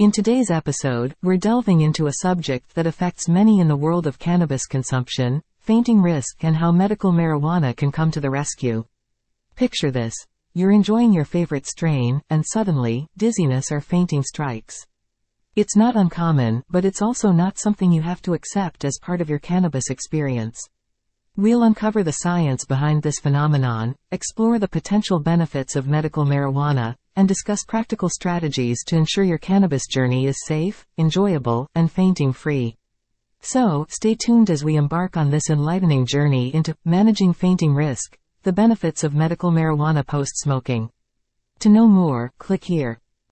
In today's episode, we're delving into a subject that affects many in the world of cannabis consumption, fainting risk and how medical marijuana can come to the rescue. Picture this. You're enjoying your favorite strain, and suddenly, dizziness or fainting strikes. It's not uncommon, but it's also not something you have to accept as part of your cannabis experience. We'll uncover the science behind this phenomenon, explore the potential benefits of medical marijuana, and discuss practical strategies to ensure your cannabis journey is safe, enjoyable, and fainting free. So, stay tuned as we embark on this enlightening journey into managing fainting risk, the benefits of medical marijuana post-smoking. To know more, click here.